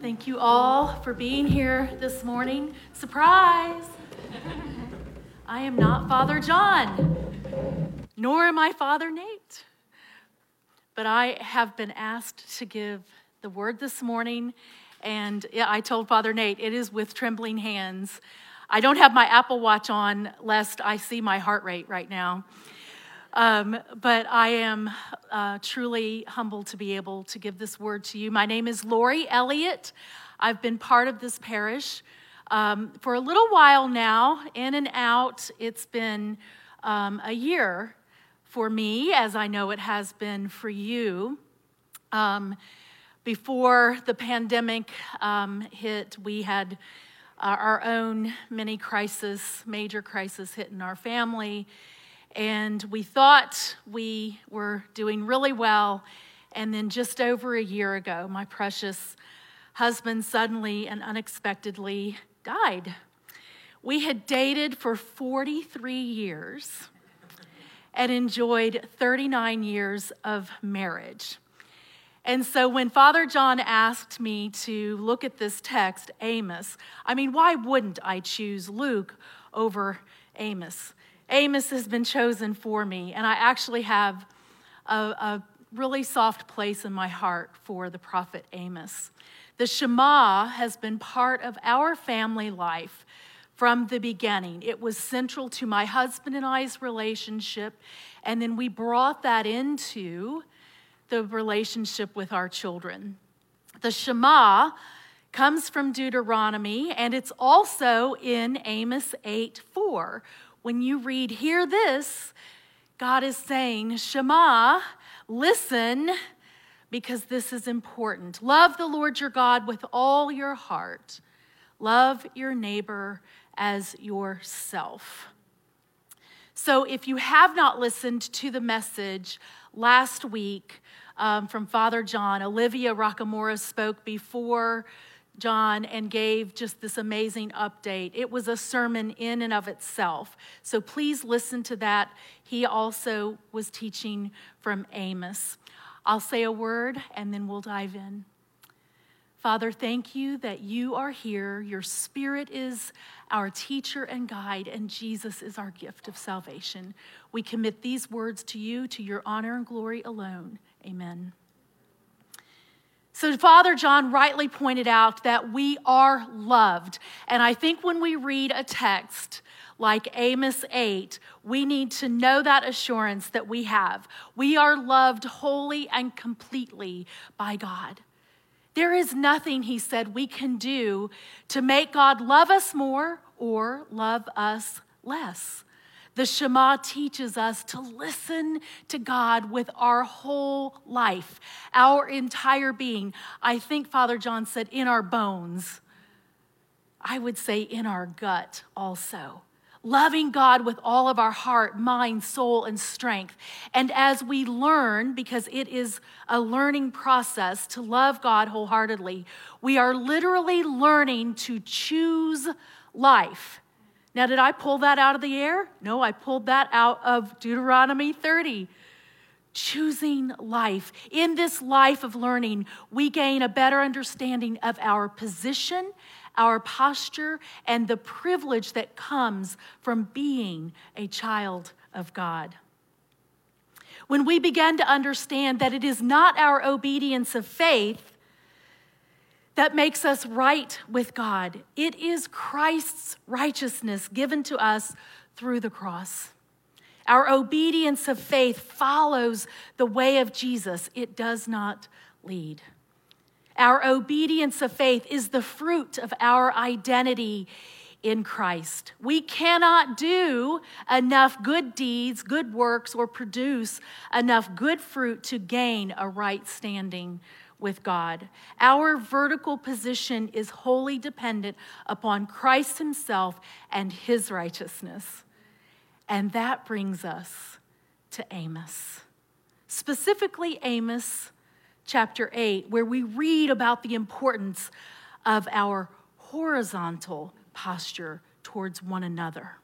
Thank you all for being here this morning. Surprise! I am not Father John, nor am I Father Nate. But I have been asked to give the word this morning, and I told Father Nate it is with trembling hands. I don't have my Apple Watch on, lest I see my heart rate right now. Um, but I am uh, truly humbled to be able to give this word to you. My name is Lori Elliott. I've been part of this parish um, for a little while now, in and out. It's been um, a year for me, as I know it has been for you. Um, before the pandemic um, hit, we had uh, our own mini crisis, major crisis hit in our family and we thought we were doing really well. And then just over a year ago, my precious husband suddenly and unexpectedly died. We had dated for 43 years and enjoyed 39 years of marriage. And so when Father John asked me to look at this text, Amos, I mean, why wouldn't I choose Luke over Amos? Amos has been chosen for me, and I actually have a, a really soft place in my heart for the prophet Amos. The Shema has been part of our family life from the beginning. It was central to my husband and I's relationship, and then we brought that into the relationship with our children. The Shema comes from Deuteronomy, and it's also in Amos 8 4, when you read, Hear this, God is saying, Shema, listen, because this is important. Love the Lord your God with all your heart, love your neighbor as yourself. So, if you have not listened to the message last week um, from Father John, Olivia Rockamora spoke before John and gave just this amazing update. It was a sermon in and of itself. So please listen to that. He also was teaching from Amos. I'll say a word and then we'll dive in. Father, thank you that you are here. Your spirit is our teacher and guide, and Jesus is our gift of salvation. We commit these words to you, to your honor and glory alone. Amen. So, Father John rightly pointed out that we are loved. And I think when we read a text like Amos 8, we need to know that assurance that we have. We are loved wholly and completely by God. There is nothing, he said, we can do to make God love us more or love us less. The Shema teaches us to listen to God with our whole life, our entire being. I think Father John said, in our bones. I would say, in our gut also. Loving God with all of our heart, mind, soul, and strength. And as we learn, because it is a learning process to love God wholeheartedly, we are literally learning to choose life now, did I pull that out of the air? No, I pulled that out of Deuteronomy 30. Choosing life. In this life of learning, we gain a better understanding of our position, our posture, and the privilege that comes from being a child of God. When we begin to understand that it is not our obedience of faith that makes us right with God. It is Christ's righteousness given to us through the cross. Our obedience of faith follows the way of Jesus, it does not lead. Our obedience of faith is the fruit of our identity in Christ. We cannot do enough good deeds, good works, or produce enough good fruit to gain a right standing with God. Our vertical position is wholly dependent upon Christ Himself and His righteousness. And that brings us to Amos. Specifically, Amos chapter 8, where we read about the importance of our horizontal posture towards one another.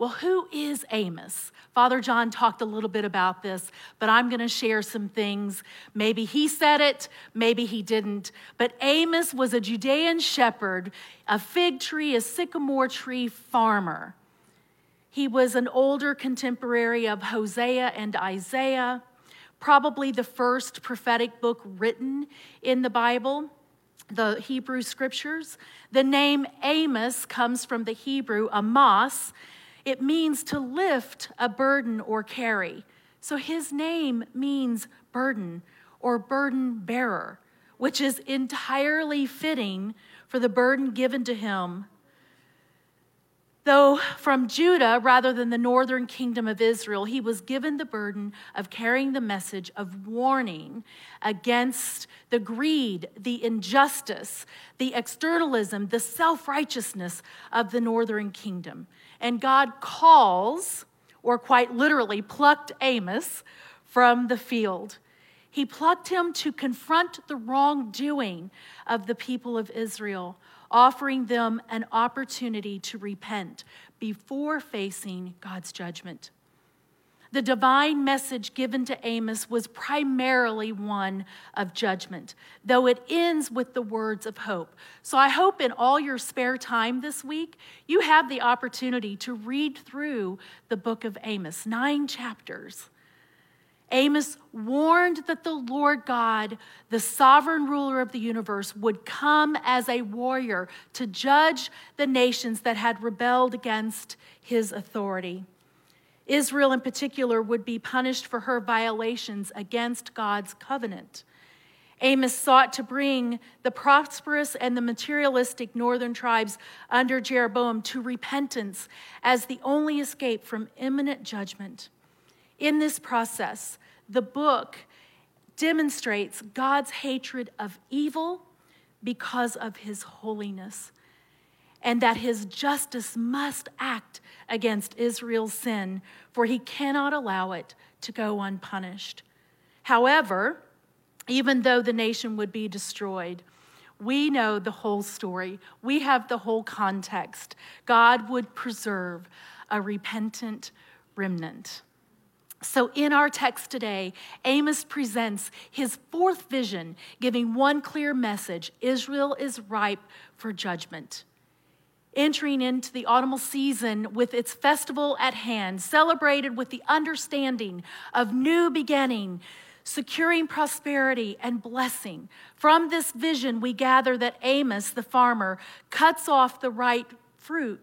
Well, who is Amos? Father John talked a little bit about this, but I'm going to share some things. Maybe he said it, maybe he didn't. But Amos was a Judean shepherd, a fig tree, a sycamore tree farmer. He was an older contemporary of Hosea and Isaiah, probably the first prophetic book written in the Bible, the Hebrew scriptures. The name Amos comes from the Hebrew Amos, it means to lift a burden or carry. So his name means burden or burden bearer, which is entirely fitting for the burden given to him. Though from Judah rather than the northern kingdom of Israel, he was given the burden of carrying the message of warning against the greed, the injustice, the externalism, the self righteousness of the northern kingdom. And God calls, or quite literally plucked Amos from the field. He plucked him to confront the wrongdoing of the people of Israel, offering them an opportunity to repent before facing God's judgment. The divine message given to Amos was primarily one of judgment, though it ends with the words of hope. So I hope in all your spare time this week, you have the opportunity to read through the book of Amos, nine chapters. Amos warned that the Lord God, the sovereign ruler of the universe, would come as a warrior to judge the nations that had rebelled against his authority. Israel, in particular, would be punished for her violations against God's covenant. Amos sought to bring the prosperous and the materialistic northern tribes under Jeroboam to repentance as the only escape from imminent judgment. In this process, the book demonstrates God's hatred of evil because of his holiness and that his justice must act against Israel's sin, for he cannot allow it to go unpunished. However, even though the nation would be destroyed, we know the whole story. We have the whole context. God would preserve a repentant remnant. So, in our text today, Amos presents his fourth vision, giving one clear message Israel is ripe for judgment entering into the autumnal season with its festival at hand, celebrated with the understanding of new beginning, securing prosperity and blessing. From this vision, we gather that Amos, the farmer, cuts off the right fruit,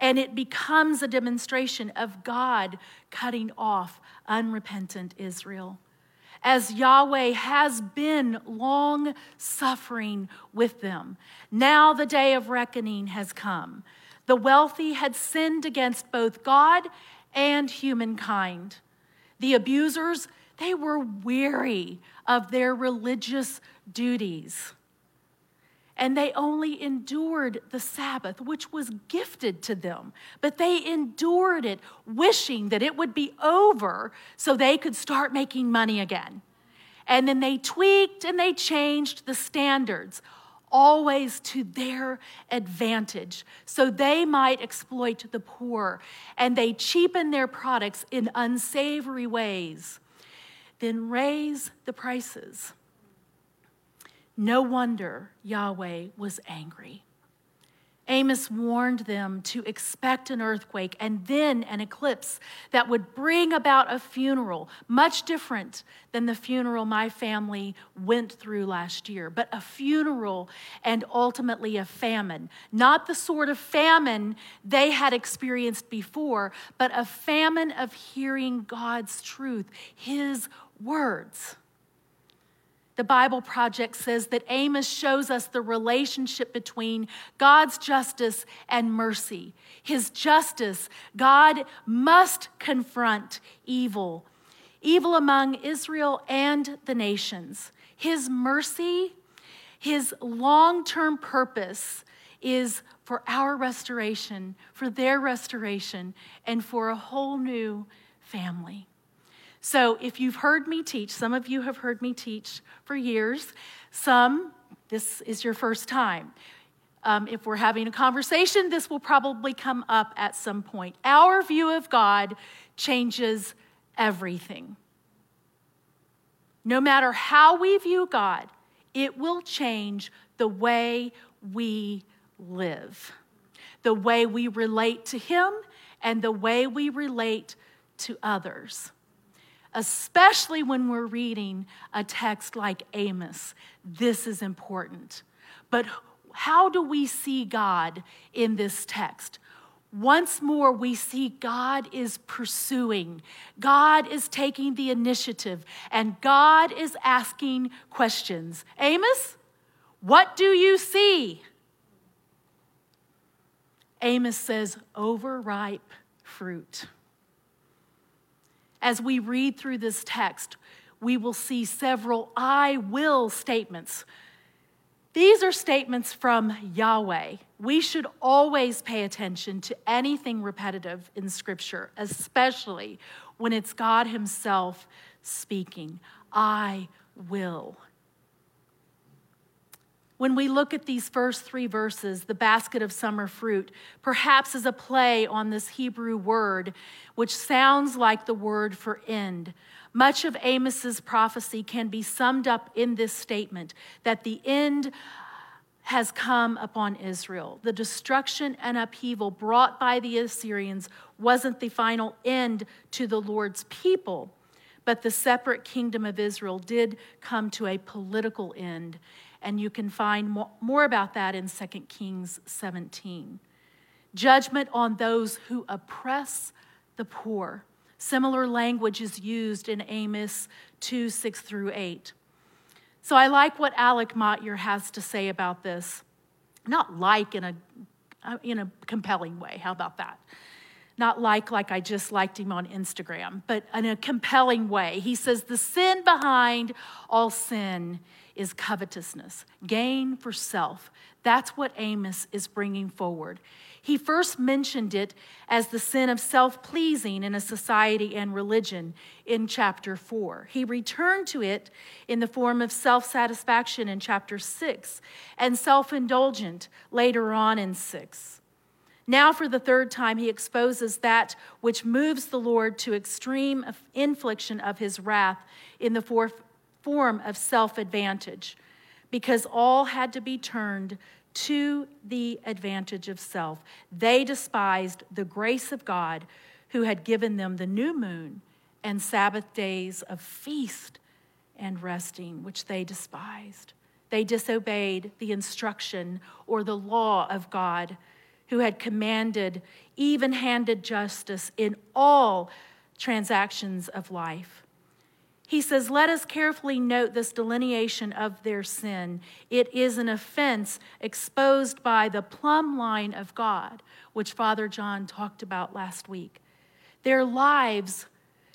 and it becomes a demonstration of God cutting off unrepentant Israel as Yahweh has been long suffering with them. Now the day of reckoning has come. The wealthy had sinned against both God and humankind. The abusers, they were weary of their religious duties. And they only endured the Sabbath, which was gifted to them. But they endured it, wishing that it would be over so they could start making money again. And then they tweaked and they changed the standards, always to their advantage, so they might exploit the poor. And they cheapen their products in unsavory ways, then raise the prices no wonder Yahweh was angry. Amos warned them to expect an earthquake and then an eclipse that would bring about a funeral, much different than the funeral my family went through last year, but a funeral and ultimately a famine. Not the sort of famine they had experienced before, but a famine of hearing God's truth, His words. The Bible Project says that Amos shows us the relationship between God's justice and mercy. His justice, God must confront evil, evil among Israel and the nations. His mercy, his long term purpose is for our restoration, for their restoration, and for a whole new family. So, if you've heard me teach, some of you have heard me teach for years, some, this is your first time. Um, if we're having a conversation, this will probably come up at some point. Our view of God changes everything. No matter how we view God, it will change the way we live, the way we relate to Him, and the way we relate to others. Especially when we're reading a text like Amos, this is important. But how do we see God in this text? Once more, we see God is pursuing, God is taking the initiative, and God is asking questions. Amos, what do you see? Amos says, overripe fruit. As we read through this text, we will see several I will statements these are statements from Yahweh. We should always pay attention to anything repetitive in Scripture, especially when it's God Himself speaking. I will. When we look at these first three verses, the basket of summer fruit, perhaps is a play on this Hebrew word, which sounds like the word for end. Much of Amos's prophecy can be summed up in this statement that the end has come upon Israel. The destruction and upheaval brought by the Assyrians wasn't the final end to the Lord's people, but the separate kingdom of Israel did come to a political end. And you can find more about that in 2 Kings 17. Judgment on those who oppress the poor Similar language is used in Amos 2 6 through 8. So I like what Alec Motyer has to say about this. Not like in a, uh, in a compelling way. How about that? Not like like I just liked him on Instagram, but in a compelling way. He says the sin behind all sin is covetousness, gain for self. That's what Amos is bringing forward. He first mentioned it as the sin of self pleasing in a society and religion in chapter 4. He returned to it in the form of self satisfaction in chapter 6 and self indulgent later on in 6. Now, for the third time, he exposes that which moves the Lord to extreme infliction of his wrath in the form of self advantage, because all had to be turned to the advantage of self. They despised the grace of God who had given them the new moon and Sabbath days of feast and resting, which they despised. They disobeyed the instruction or the law of God who had commanded even handed justice in all transactions of life. He says, Let us carefully note this delineation of their sin. It is an offense exposed by the plumb line of God, which Father John talked about last week. Their lives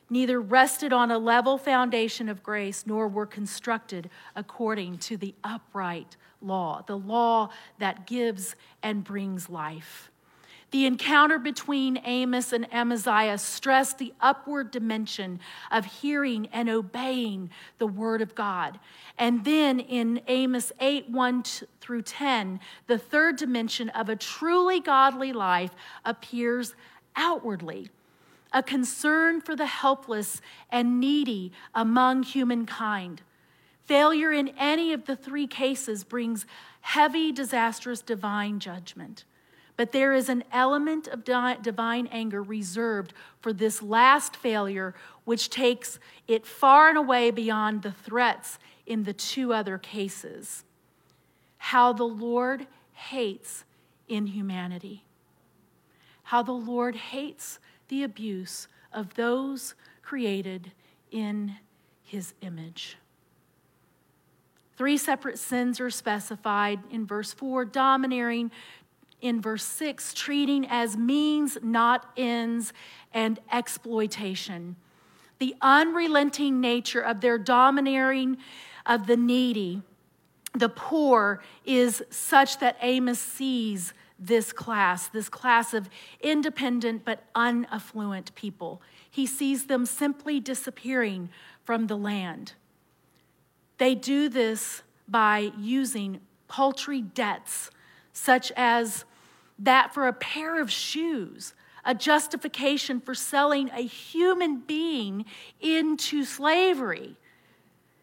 neither rested on a level foundation of grace nor were constructed according to the upright law, the law that gives and brings life. The encounter between Amos and Amaziah stressed the upward dimension of hearing and obeying the word of God. And then in Amos 8 1 through 10, the third dimension of a truly godly life appears outwardly a concern for the helpless and needy among humankind. Failure in any of the three cases brings heavy, disastrous divine judgment. But there is an element of divine anger reserved for this last failure, which takes it far and away beyond the threats in the two other cases. How the Lord hates inhumanity. How the Lord hates the abuse of those created in his image. Three separate sins are specified in verse 4 domineering, in verse 6, treating as means, not ends, and exploitation. The unrelenting nature of their domineering of the needy, the poor, is such that Amos sees this class, this class of independent but unaffluent people. He sees them simply disappearing from the land. They do this by using paltry debts such as that for a pair of shoes, a justification for selling a human being into slavery.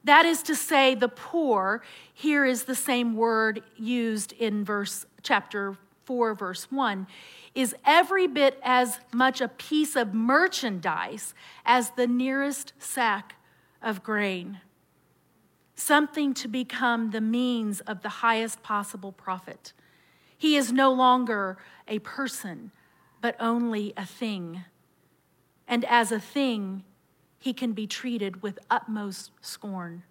That is to say, the poor, here is the same word used in verse chapter 4, verse 1, is every bit as much a piece of merchandise as the nearest sack of grain. Something to become the means of the highest possible profit. He is no longer a person, but only a thing. And as a thing, he can be treated with utmost scorn.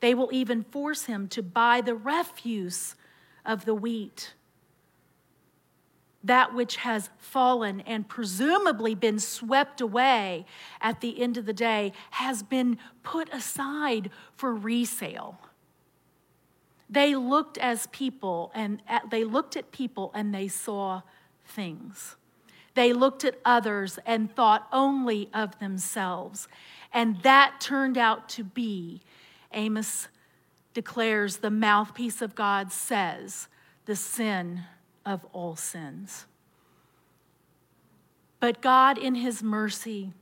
They will even force him to buy the refuse of the wheat. That which has fallen and presumably been swept away at the end of the day has been put aside for resale. They looked as people and at, they looked at people and they saw things. They looked at others and thought only of themselves. And that turned out to be, Amos declares, the mouthpiece of God says, the sin of all sins. But God, in His mercy,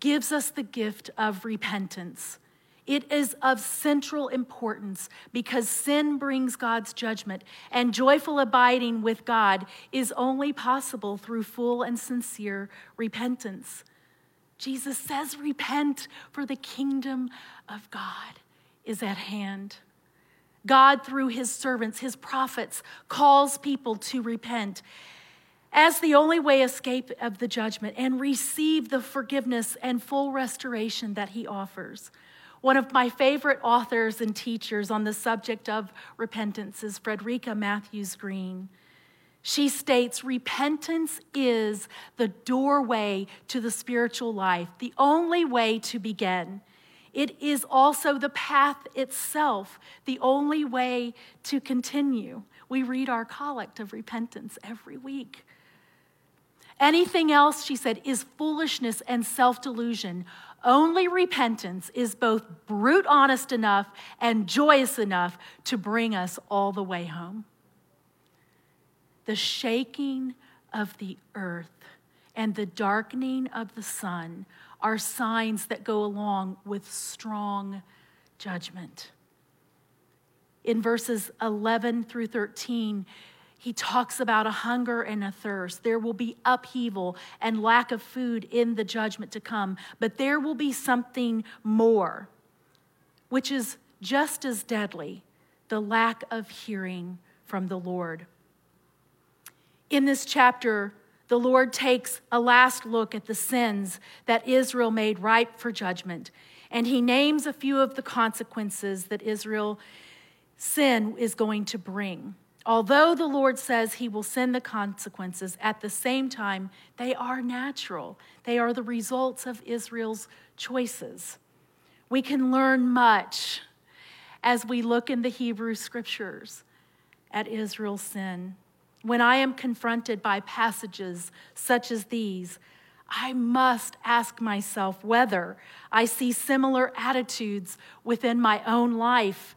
gives us the gift of repentance. It is of central importance because sin brings God's judgment, and joyful abiding with God is only possible through full and sincere repentance. Jesus says, Repent, for the kingdom of God is at hand. God, through his servants, his prophets, calls people to repent as the only way escape of the judgment and receive the forgiveness and full restoration that he offers. One of my favorite authors and teachers on the subject of repentance is Frederica Mathewes-Green. She states repentance is the doorway to the spiritual life, the only way to begin. It is also the path itself, the only way to continue. We read our collect of repentance every week. Anything else, she said, is foolishness and self delusion. Only repentance is both brute honest enough and joyous enough to bring us all the way home. The shaking of the earth and the darkening of the sun are signs that go along with strong judgment. In verses 11 through 13, he talks about a hunger and a thirst. There will be upheaval and lack of food in the judgment to come, but there will be something more, which is just as deadly the lack of hearing from the Lord. In this chapter, the Lord takes a last look at the sins that Israel made ripe for judgment, and he names a few of the consequences that Israel sin is going to bring. Although the Lord says he will send the consequences, at the same time, they are natural. They are the results of Israel's choices. We can learn much as we look in the Hebrew scriptures at Israel's sin. When I am confronted by passages such as these, I must ask myself whether I see similar attitudes within my own life.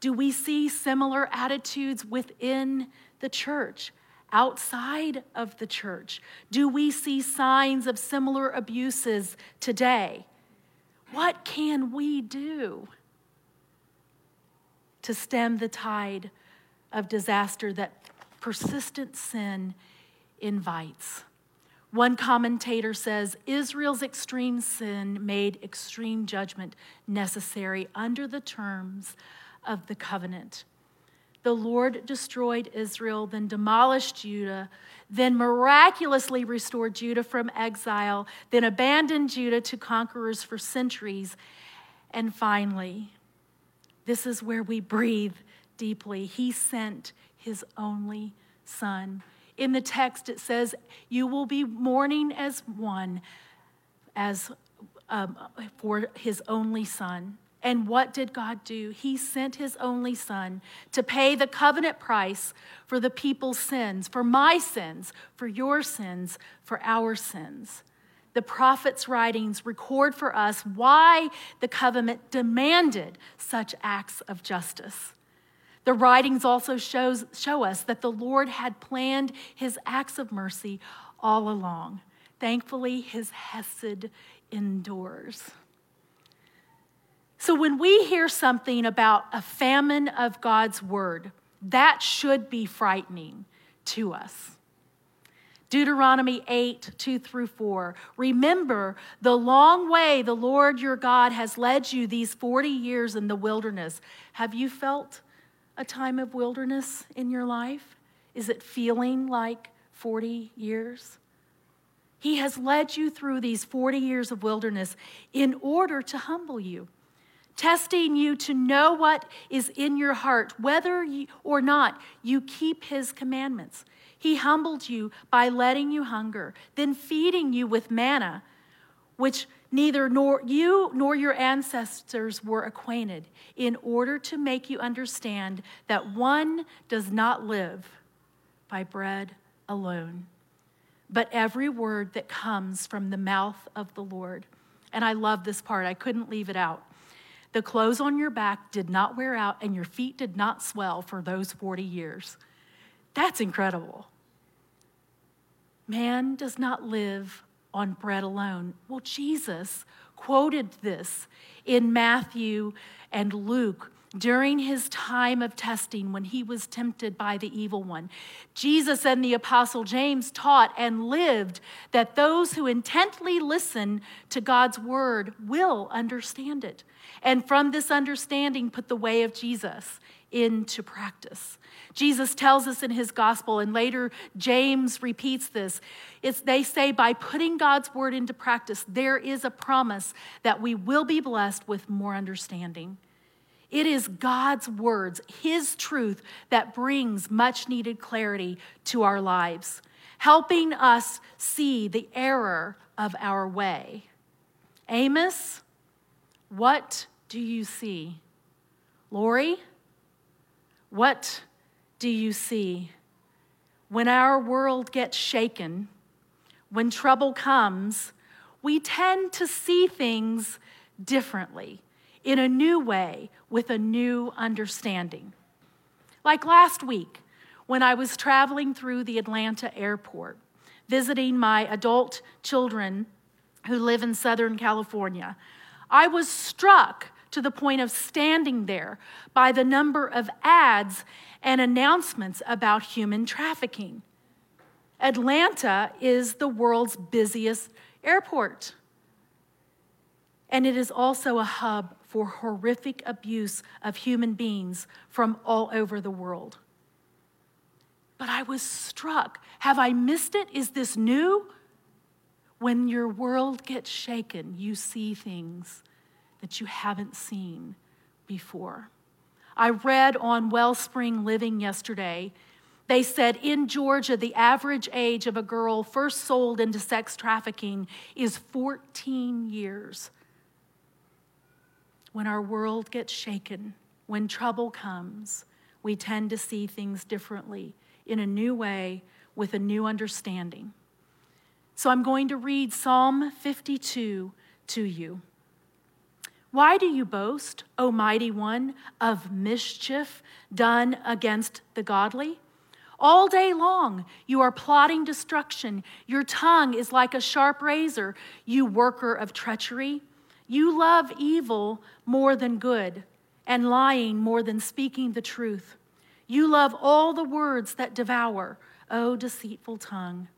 Do we see similar attitudes within the church, outside of the church? Do we see signs of similar abuses today? What can we do to stem the tide of disaster that persistent sin invites. One commentator says Israel's extreme sin made extreme judgment necessary under the terms of the covenant. The Lord destroyed Israel, then demolished Judah, then miraculously restored Judah from exile, then abandoned Judah to conquerors for centuries. And finally, this is where we breathe deeply. He sent his only son. In the text, it says, You will be mourning as one, as um, for his only son. And what did God do? He sent his only son to pay the covenant price for the people's sins, for my sins, for your sins, for our sins. The prophet's writings record for us why the covenant demanded such acts of justice. The writings also shows, show us that the Lord had planned his acts of mercy all along. Thankfully, his Hesed endures. So when we hear something about a famine of God's word, that should be frightening to us. Deuteronomy 8, 2 through 4. Remember the long way the Lord your God has led you these 40 years in the wilderness. Have you felt a time of wilderness in your life? Is it feeling like 40 years? He has led you through these 40 years of wilderness in order to humble you, testing you to know what is in your heart, whether or not you keep his commandments. He humbled you by letting you hunger, then feeding you with manna, which neither nor you nor your ancestors were acquainted, in order to make you understand that one does not live by bread alone, but every word that comes from the mouth of the Lord. And I love this part, I couldn't leave it out. The clothes on your back did not wear out, and your feet did not swell for those 40 years. That's incredible. Man does not live on bread alone. Well, Jesus quoted this in Matthew and Luke during his time of testing when he was tempted by the evil one. Jesus and the apostle James taught and lived that those who intently listen to God's word will understand it. And from this understanding, put the way of Jesus into practice. Jesus tells us in his gospel, and later James repeats this. It's, they say, by putting God's word into practice, there is a promise that we will be blessed with more understanding. It is God's words, His truth, that brings much needed clarity to our lives, helping us see the error of our way. Amos, what do you see? Lori, what do you see? When our world gets shaken, when trouble comes, we tend to see things differently, in a new way, with a new understanding. Like last week, when I was traveling through the Atlanta airport, visiting my adult children who live in Southern California, I was struck to the point of standing there by the number of ads and announcements about human trafficking. Atlanta is the world's busiest airport. And it is also a hub for horrific abuse of human beings from all over the world. But I was struck. Have I missed it? Is this new? When your world gets shaken, you see things that you haven't seen before. I read on Wellspring Living yesterday. They said in Georgia, the average age of a girl first sold into sex trafficking is 14 years. When our world gets shaken, when trouble comes, we tend to see things differently in a new way with a new understanding. So I'm going to read Psalm 52 to you. Why do you boast, O mighty one, of mischief done against the godly? All day long, you are plotting destruction. Your tongue is like a sharp razor, you worker of treachery. You love evil more than good, and lying more than speaking the truth. You love all the words that devour, O deceitful tongue.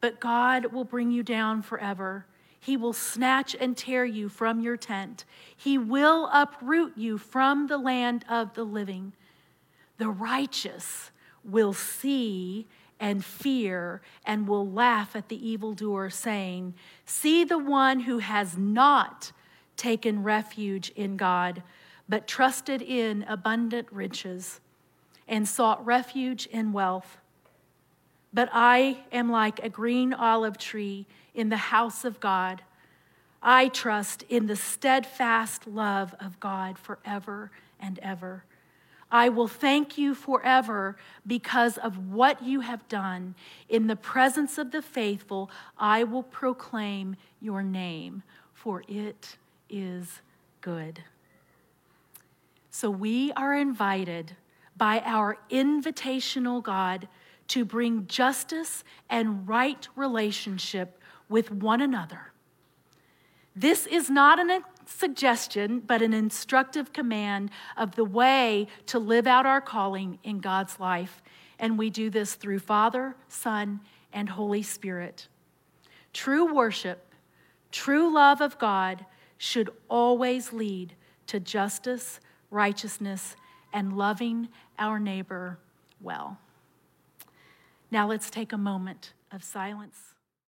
But God will bring you down forever. He will snatch and tear you from your tent. He will uproot you from the land of the living. The righteous will see and fear and will laugh at the evildoer, saying, See the one who has not taken refuge in God, but trusted in abundant riches and sought refuge in wealth. But I am like a green olive tree in the house of God. I trust in the steadfast love of God forever and ever. I will thank you forever because of what you have done. In the presence of the faithful, I will proclaim your name, for it is good. So we are invited by our invitational God to bring justice and right relationship with one another. This is not a suggestion, but an instructive command of the way to live out our calling in God's life. And we do this through Father, Son, and Holy Spirit. True worship, true love of God should always lead to justice, righteousness, and loving our neighbor well. Now let's take a moment of silence.